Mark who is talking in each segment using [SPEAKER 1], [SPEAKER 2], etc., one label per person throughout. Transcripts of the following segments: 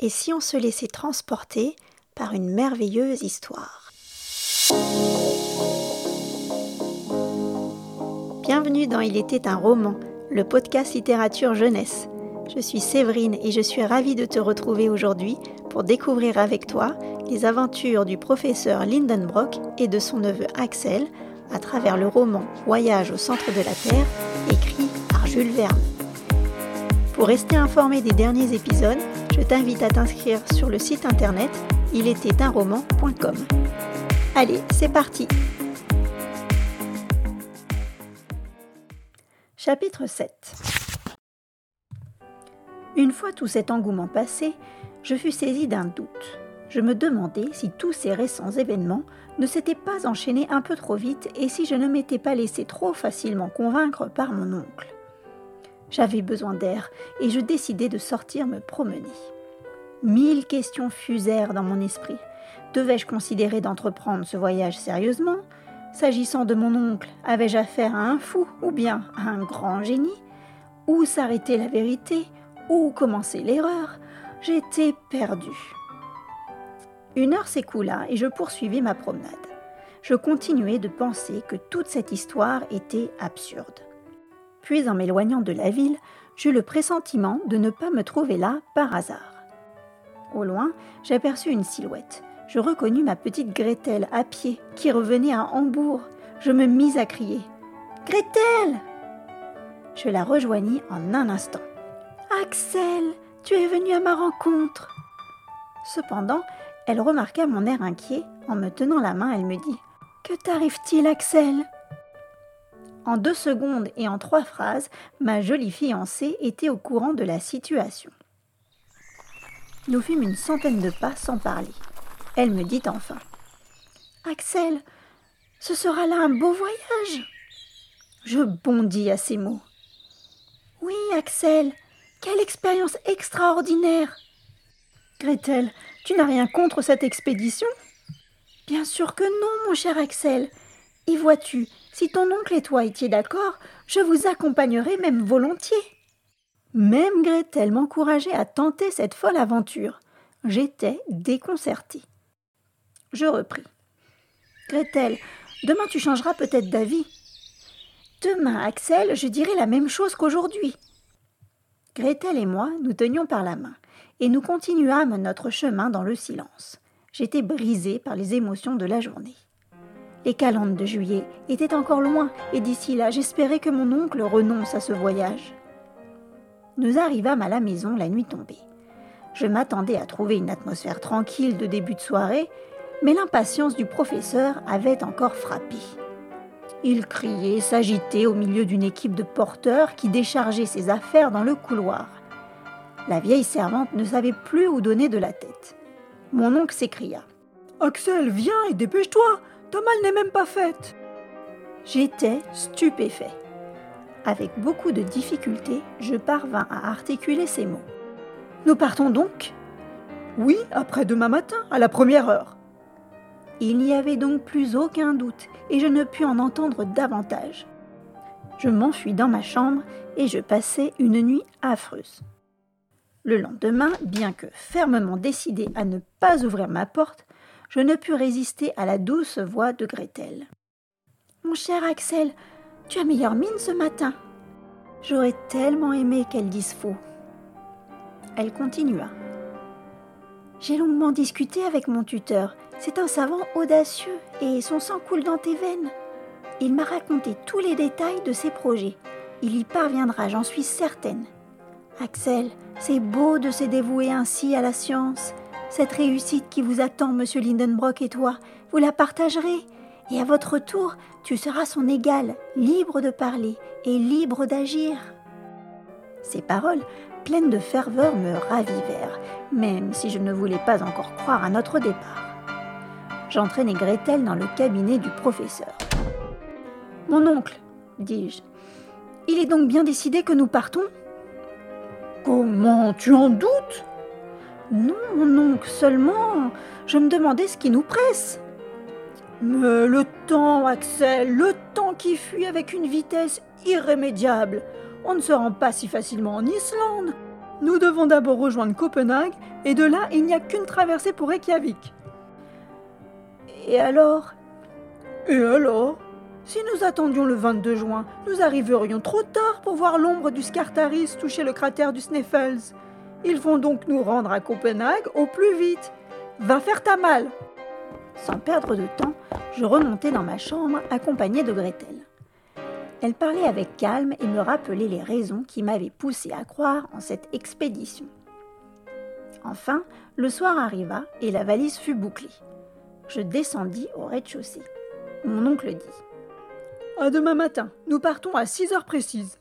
[SPEAKER 1] Et si on se laissait transporter par une merveilleuse histoire Bienvenue dans Il était un roman, le podcast littérature jeunesse. Je suis Séverine et je suis ravie de te retrouver aujourd'hui pour découvrir avec toi les aventures du professeur Lindenbrock et de son neveu Axel à travers le roman Voyage au centre de la Terre, écrit par Jules Verne. Pour rester informé des derniers épisodes, je t'invite à t'inscrire sur le site internet roman.com. Allez, c'est parti Chapitre 7 Une fois tout cet engouement passé, je fus saisi d'un doute. Je me demandais si tous ces récents événements ne s'étaient pas enchaînés un peu trop vite et si je ne m'étais pas laissé trop facilement convaincre par mon oncle. J'avais besoin d'air et je décidai de sortir me promener. Mille questions fusèrent dans mon esprit. Devais-je considérer d'entreprendre ce voyage sérieusement? S'agissant de mon oncle, avais-je affaire à un fou ou bien à un grand génie? Où s'arrêtait la vérité? Où commençait l'erreur? J'étais perdu. Une heure s'écoula et je poursuivis ma promenade. Je continuais de penser que toute cette histoire était absurde. Puis en m'éloignant de la ville, j'eus le pressentiment de ne pas me trouver là par hasard. Au loin, j'aperçus une silhouette. Je reconnus ma petite Gretel à pied qui revenait à Hambourg. Je me mis à crier Gretel Je la rejoignis en un instant. Axel, tu es venu à ma rencontre. Cependant, elle remarqua mon air inquiet. En me tenant la main, elle me dit Que t'arrive-t-il, Axel? En deux secondes et en trois phrases, ma jolie fiancée était au courant de la situation. Nous fûmes une centaine de pas sans parler. Elle me dit enfin Axel, ce sera là un beau voyage. Je bondis à ces mots. Oui, Axel, quelle expérience extraordinaire. Gretel, tu n'as rien contre cette expédition? Bien sûr que non, mon cher Axel. Et vois-tu, si ton oncle et toi étiez d'accord, je vous accompagnerais même volontiers. Même Gretel m'encourageait à tenter cette folle aventure. J'étais déconcertée. Je repris. Gretel, demain tu changeras peut-être d'avis. Demain, Axel, je dirai la même chose qu'aujourd'hui. Gretel et moi nous tenions par la main, et nous continuâmes notre chemin dans le silence. J'étais brisée par les émotions de la journée. Les calendes de juillet étaient encore loin, et d'ici là, j'espérais que mon oncle renonce à ce voyage. Nous arrivâmes à la maison la nuit tombée. Je m'attendais à trouver une atmosphère tranquille de début de soirée, mais l'impatience du professeur avait encore frappé. Il criait, s'agitait au milieu d'une équipe de porteurs qui déchargeaient ses affaires dans le couloir. La vieille servante ne savait plus où donner de la tête. Mon oncle s'écria. Axel, viens et dépêche-toi ta mal n'est même pas faite. J'étais stupéfait. Avec beaucoup de difficulté, je parvins à articuler ces mots. Nous partons donc? Oui, après demain matin, à la première heure. Il n'y avait donc plus aucun doute, et je ne pus en entendre davantage. Je m'enfuis dans ma chambre et je passai une nuit affreuse. Le lendemain, bien que fermement décidé à ne pas ouvrir ma porte, je ne pus résister à la douce voix de Gretel. Mon cher Axel, tu as meilleure mine ce matin. J'aurais tellement aimé qu'elle dise faux. Elle continua. J'ai longuement discuté avec mon tuteur. C'est un savant audacieux et son sang coule dans tes veines. Il m'a raconté tous les détails de ses projets. Il y parviendra, j'en suis certaine. Axel, c'est beau de se dévouer ainsi à la science. Cette réussite qui vous attend, monsieur Lindenbrock et toi, vous la partagerez, et à votre tour, tu seras son égal, libre de parler et libre d'agir. Ces paroles, pleines de ferveur, me ravivèrent, même si je ne voulais pas encore croire à notre départ. J'entraînai Gretel dans le cabinet du professeur. Mon oncle, dis-je, il est donc bien décidé que nous partons? Comment tu en doutes? Non, oncle, seulement, je me demandais ce qui nous presse. Mais le temps, Axel, le temps qui fuit avec une vitesse irrémédiable. On ne se rend pas si facilement en Islande.
[SPEAKER 2] Nous devons d'abord rejoindre Copenhague, et de là, il n'y a qu'une traversée pour Reykjavik.
[SPEAKER 1] Et alors?
[SPEAKER 2] Et alors? Si nous attendions le 22 juin, nous arriverions trop tard pour voir l'ombre du Scartaris toucher le cratère du Sneffels. Ils vont donc nous rendre à Copenhague au plus vite. Va faire ta malle
[SPEAKER 1] Sans perdre de temps, je remontai dans ma chambre accompagnée de Gretel. Elle parlait avec calme et me rappelait les raisons qui m'avaient poussé à croire en cette expédition. Enfin, le soir arriva et la valise fut bouclée. Je descendis au rez-de-chaussée. Mon oncle dit
[SPEAKER 2] À demain matin, nous partons à 6 heures précises.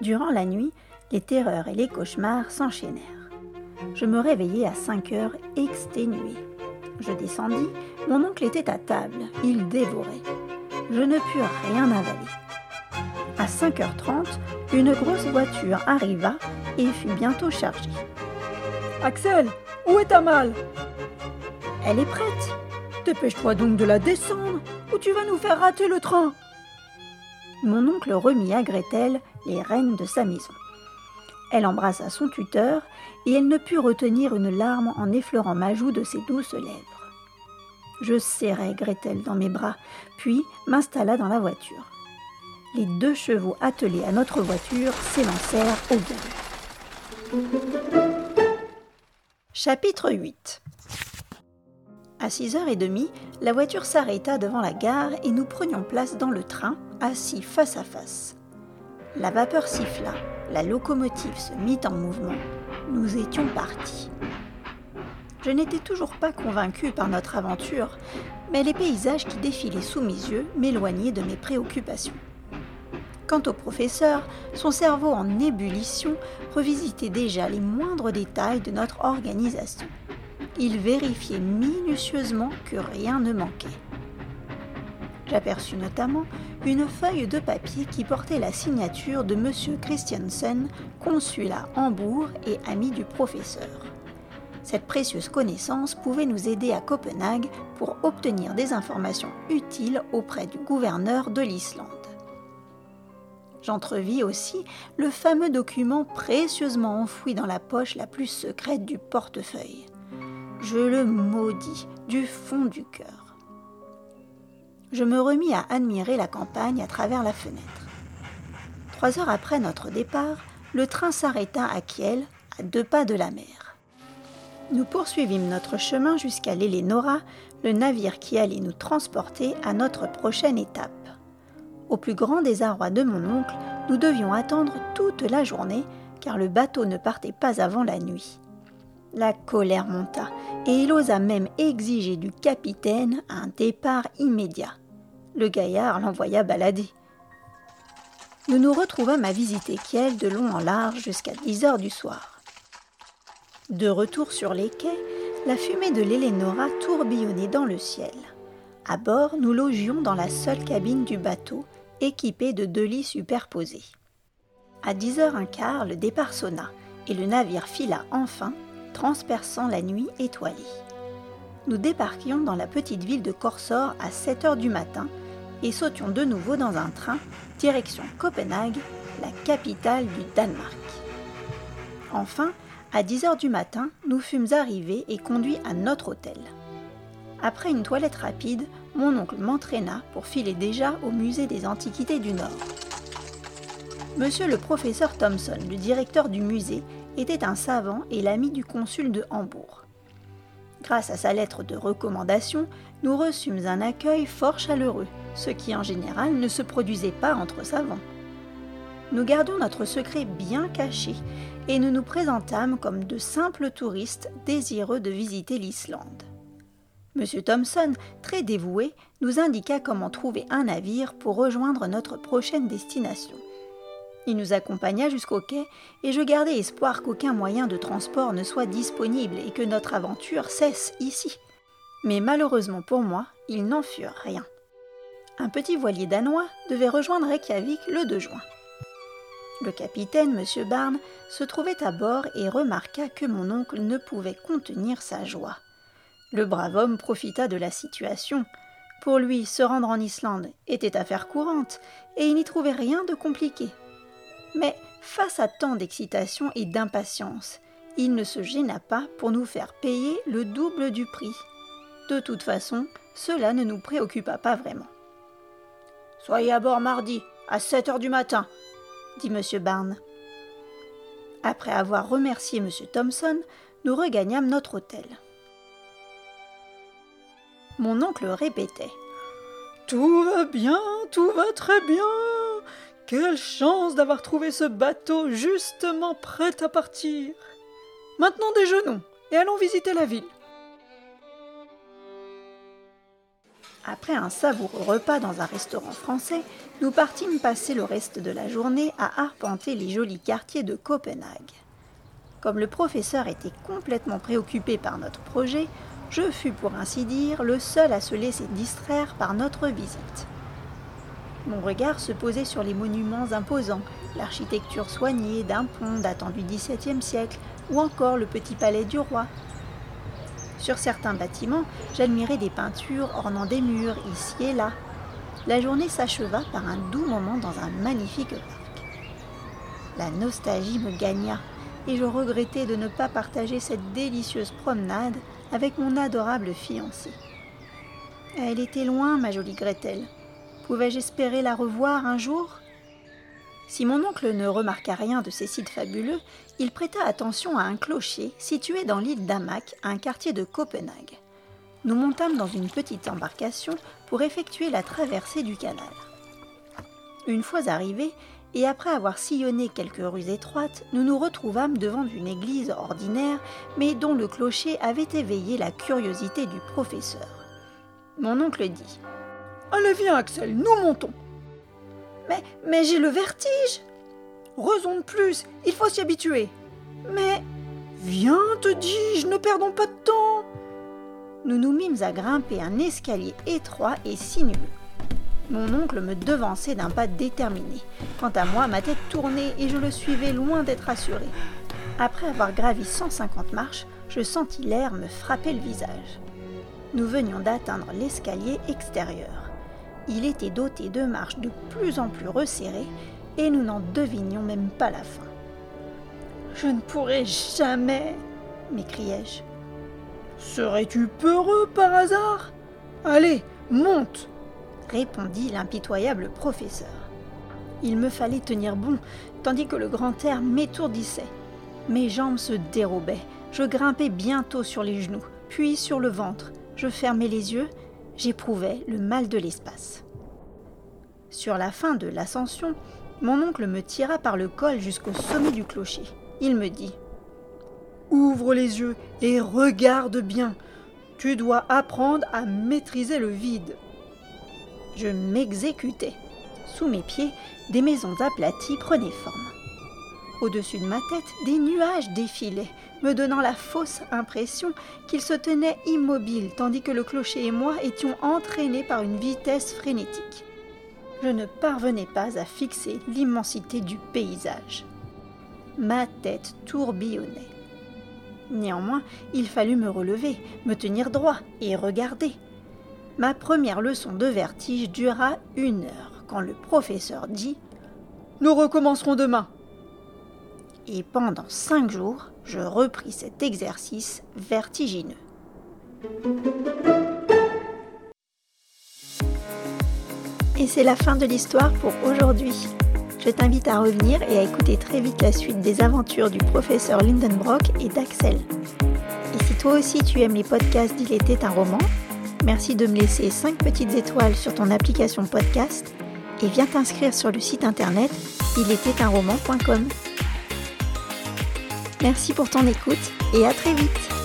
[SPEAKER 1] Durant la nuit, les terreurs et les cauchemars s'enchaînèrent. Je me réveillai à 5 heures exténué. Je descendis, mon oncle était à table, il dévorait je ne pus rien avaler. À 5h30, une grosse voiture arriva et fut bientôt chargée.
[SPEAKER 2] Axel, où est ta malle?
[SPEAKER 1] Elle est prête.
[SPEAKER 2] Dépêche-toi donc de la descendre, ou tu vas nous faire rater le train.
[SPEAKER 1] Mon oncle remit à Gretel les rênes de sa maison. Elle embrassa son tuteur, et elle ne put retenir une larme en effleurant ma joue de ses douces lèvres. Je serrai Gretel dans mes bras, puis m'installa dans la voiture. Les deux chevaux attelés à notre voiture s'élancèrent au galop. Chapitre 8 À 6h30, la voiture s'arrêta devant la gare et nous prenions place dans le train, assis face à face. La vapeur siffla, la locomotive se mit en mouvement. Nous étions partis. Je n'étais toujours pas convaincu par notre aventure, mais les paysages qui défilaient sous mes yeux m'éloignaient de mes préoccupations. Quant au professeur, son cerveau en ébullition revisitait déjà les moindres détails de notre organisation. Il vérifiait minutieusement que rien ne manquait. J'aperçus notamment une feuille de papier qui portait la signature de M. Christiansen, consul à Hambourg et ami du professeur. Cette précieuse connaissance pouvait nous aider à Copenhague pour obtenir des informations utiles auprès du gouverneur de l'Islande. J'entrevis aussi le fameux document précieusement enfoui dans la poche la plus secrète du portefeuille. Je le maudis du fond du cœur. Je me remis à admirer la campagne à travers la fenêtre. Trois heures après notre départ, le train s'arrêta à Kiel, à deux pas de la mer. Nous poursuivîmes notre chemin jusqu'à l'Elenora, le navire qui allait nous transporter à notre prochaine étape. Au plus grand désarroi de mon oncle, nous devions attendre toute la journée car le bateau ne partait pas avant la nuit. La colère monta et il osa même exiger du capitaine un départ immédiat. Le gaillard l'envoya balader. Nous nous retrouvâmes à visiter Kiel de long en large jusqu'à 10 heures du soir. De retour sur les quais, la fumée de l'Elenora tourbillonnait dans le ciel. À bord, nous logions dans la seule cabine du bateau, équipée de deux lits superposés. À 10h15, le départ sonna et le navire fila enfin, transperçant la nuit étoilée. Nous débarquions dans la petite ville de Corsor à 7 h du matin et sautions de nouveau dans un train direction Copenhague, la capitale du Danemark. Enfin, à 10 heures du matin, nous fûmes arrivés et conduits à notre hôtel. Après une toilette rapide, mon oncle m'entraîna pour filer déjà au musée des Antiquités du Nord. Monsieur le professeur Thomson, le directeur du musée, était un savant et l'ami du consul de Hambourg. Grâce à sa lettre de recommandation, nous reçûmes un accueil fort chaleureux, ce qui en général ne se produisait pas entre savants. Nous gardions notre secret bien caché et nous nous présentâmes comme de simples touristes désireux de visiter l'Islande. Monsieur Thomson, très dévoué, nous indiqua comment trouver un navire pour rejoindre notre prochaine destination. Il nous accompagna jusqu'au quai et je gardai espoir qu'aucun moyen de transport ne soit disponible et que notre aventure cesse ici. Mais malheureusement pour moi, il n'en fut rien. Un petit voilier danois devait rejoindre Reykjavik le 2 juin. Le capitaine, M. Barnes, se trouvait à bord et remarqua que mon oncle ne pouvait contenir sa joie. Le brave homme profita de la situation. Pour lui, se rendre en Islande était affaire courante, et il n'y trouvait rien de compliqué. Mais Face à tant d'excitation et d'impatience, il ne se gêna pas pour nous faire payer le double du prix. De toute façon, cela ne nous préoccupa pas vraiment.
[SPEAKER 2] Soyez à bord mardi, à 7 heures du matin,
[SPEAKER 1] dit M. Barnes. Après avoir remercié M. Thompson, nous regagnâmes notre hôtel. Mon oncle répétait
[SPEAKER 2] Tout va bien, tout va très bien. Quelle chance d'avoir trouvé ce bateau justement prêt à partir. Maintenant déjeunons et allons visiter la ville.
[SPEAKER 1] Après un savoureux repas dans un restaurant français, nous partîmes passer le reste de la journée à arpenter les jolis quartiers de Copenhague. Comme le professeur était complètement préoccupé par notre projet, je fus pour ainsi dire le seul à se laisser distraire par notre visite. Mon regard se posait sur les monuments imposants, l'architecture soignée d'un pont datant du XVIIe siècle, ou encore le petit palais du roi, sur certains bâtiments, j'admirais des peintures ornant des murs ici et là. La journée s'acheva par un doux moment dans un magnifique parc. La nostalgie me gagna et je regrettais de ne pas partager cette délicieuse promenade avec mon adorable fiancé. Elle était loin, ma jolie Gretel. Pouvais-je espérer la revoir un jour? Si mon oncle ne remarqua rien de ces sites fabuleux, il prêta attention à un clocher situé dans l'île d'Amac, un quartier de Copenhague. Nous montâmes dans une petite embarcation pour effectuer la traversée du canal. Une fois arrivés, et après avoir sillonné quelques rues étroites, nous nous retrouvâmes devant une église ordinaire, mais dont le clocher avait éveillé la curiosité du professeur. Mon oncle dit
[SPEAKER 2] Allez, viens, Axel, nous montons.
[SPEAKER 1] Mais, mais j'ai le vertige
[SPEAKER 2] Raison de plus, il faut s'y habituer. Mais. Viens, te dis-je, ne perdons pas de temps.
[SPEAKER 1] Nous nous mîmes à grimper un escalier étroit et sinueux. Mon oncle me devançait d'un pas déterminé. Quant à moi, ma tête tournait et je le suivais loin d'être assuré. Après avoir gravi 150 marches, je sentis l'air me frapper le visage. Nous venions d'atteindre l'escalier extérieur. Il était doté de marches de plus en plus resserrées et nous n'en devinions même pas la fin.
[SPEAKER 2] Je ne pourrai jamais, m'écriai-je. Serais-tu peureux par hasard? Allez, monte
[SPEAKER 1] répondit l'impitoyable professeur. Il me fallait tenir bon, tandis que le grand air m'étourdissait. Mes jambes se dérobaient, je grimpais bientôt sur les genoux, puis sur le ventre. Je fermais les yeux j'éprouvais le mal de l'espace. Sur la fin de l'ascension, mon oncle me tira par le col jusqu'au sommet du clocher. Il me dit
[SPEAKER 2] Ouvre les yeux et regarde bien. Tu dois apprendre à maîtriser le vide.
[SPEAKER 1] Je m'exécutais. Sous mes pieds, des maisons aplaties prenaient forme. Au-dessus de ma tête, des nuages défilaient, me donnant la fausse impression qu'il se tenait immobile tandis que le clocher et moi étions entraînés par une vitesse frénétique. Je ne parvenais pas à fixer l'immensité du paysage. Ma tête tourbillonnait. Néanmoins, il fallut me relever, me tenir droit et regarder. Ma première leçon de vertige dura une heure quand le professeur dit
[SPEAKER 2] Nous recommencerons demain
[SPEAKER 1] et pendant cinq jours, je repris cet exercice vertigineux. Et c'est la fin de l'histoire pour aujourd'hui. Je t'invite à revenir et à écouter très vite la suite des aventures du professeur Lindenbrock et d'Axel. Et si toi aussi tu aimes les podcasts d'Il était un roman, merci de me laisser 5 petites étoiles sur ton application podcast et viens t'inscrire sur le site internet ilétaitunroman.com. Merci pour ton écoute et à très vite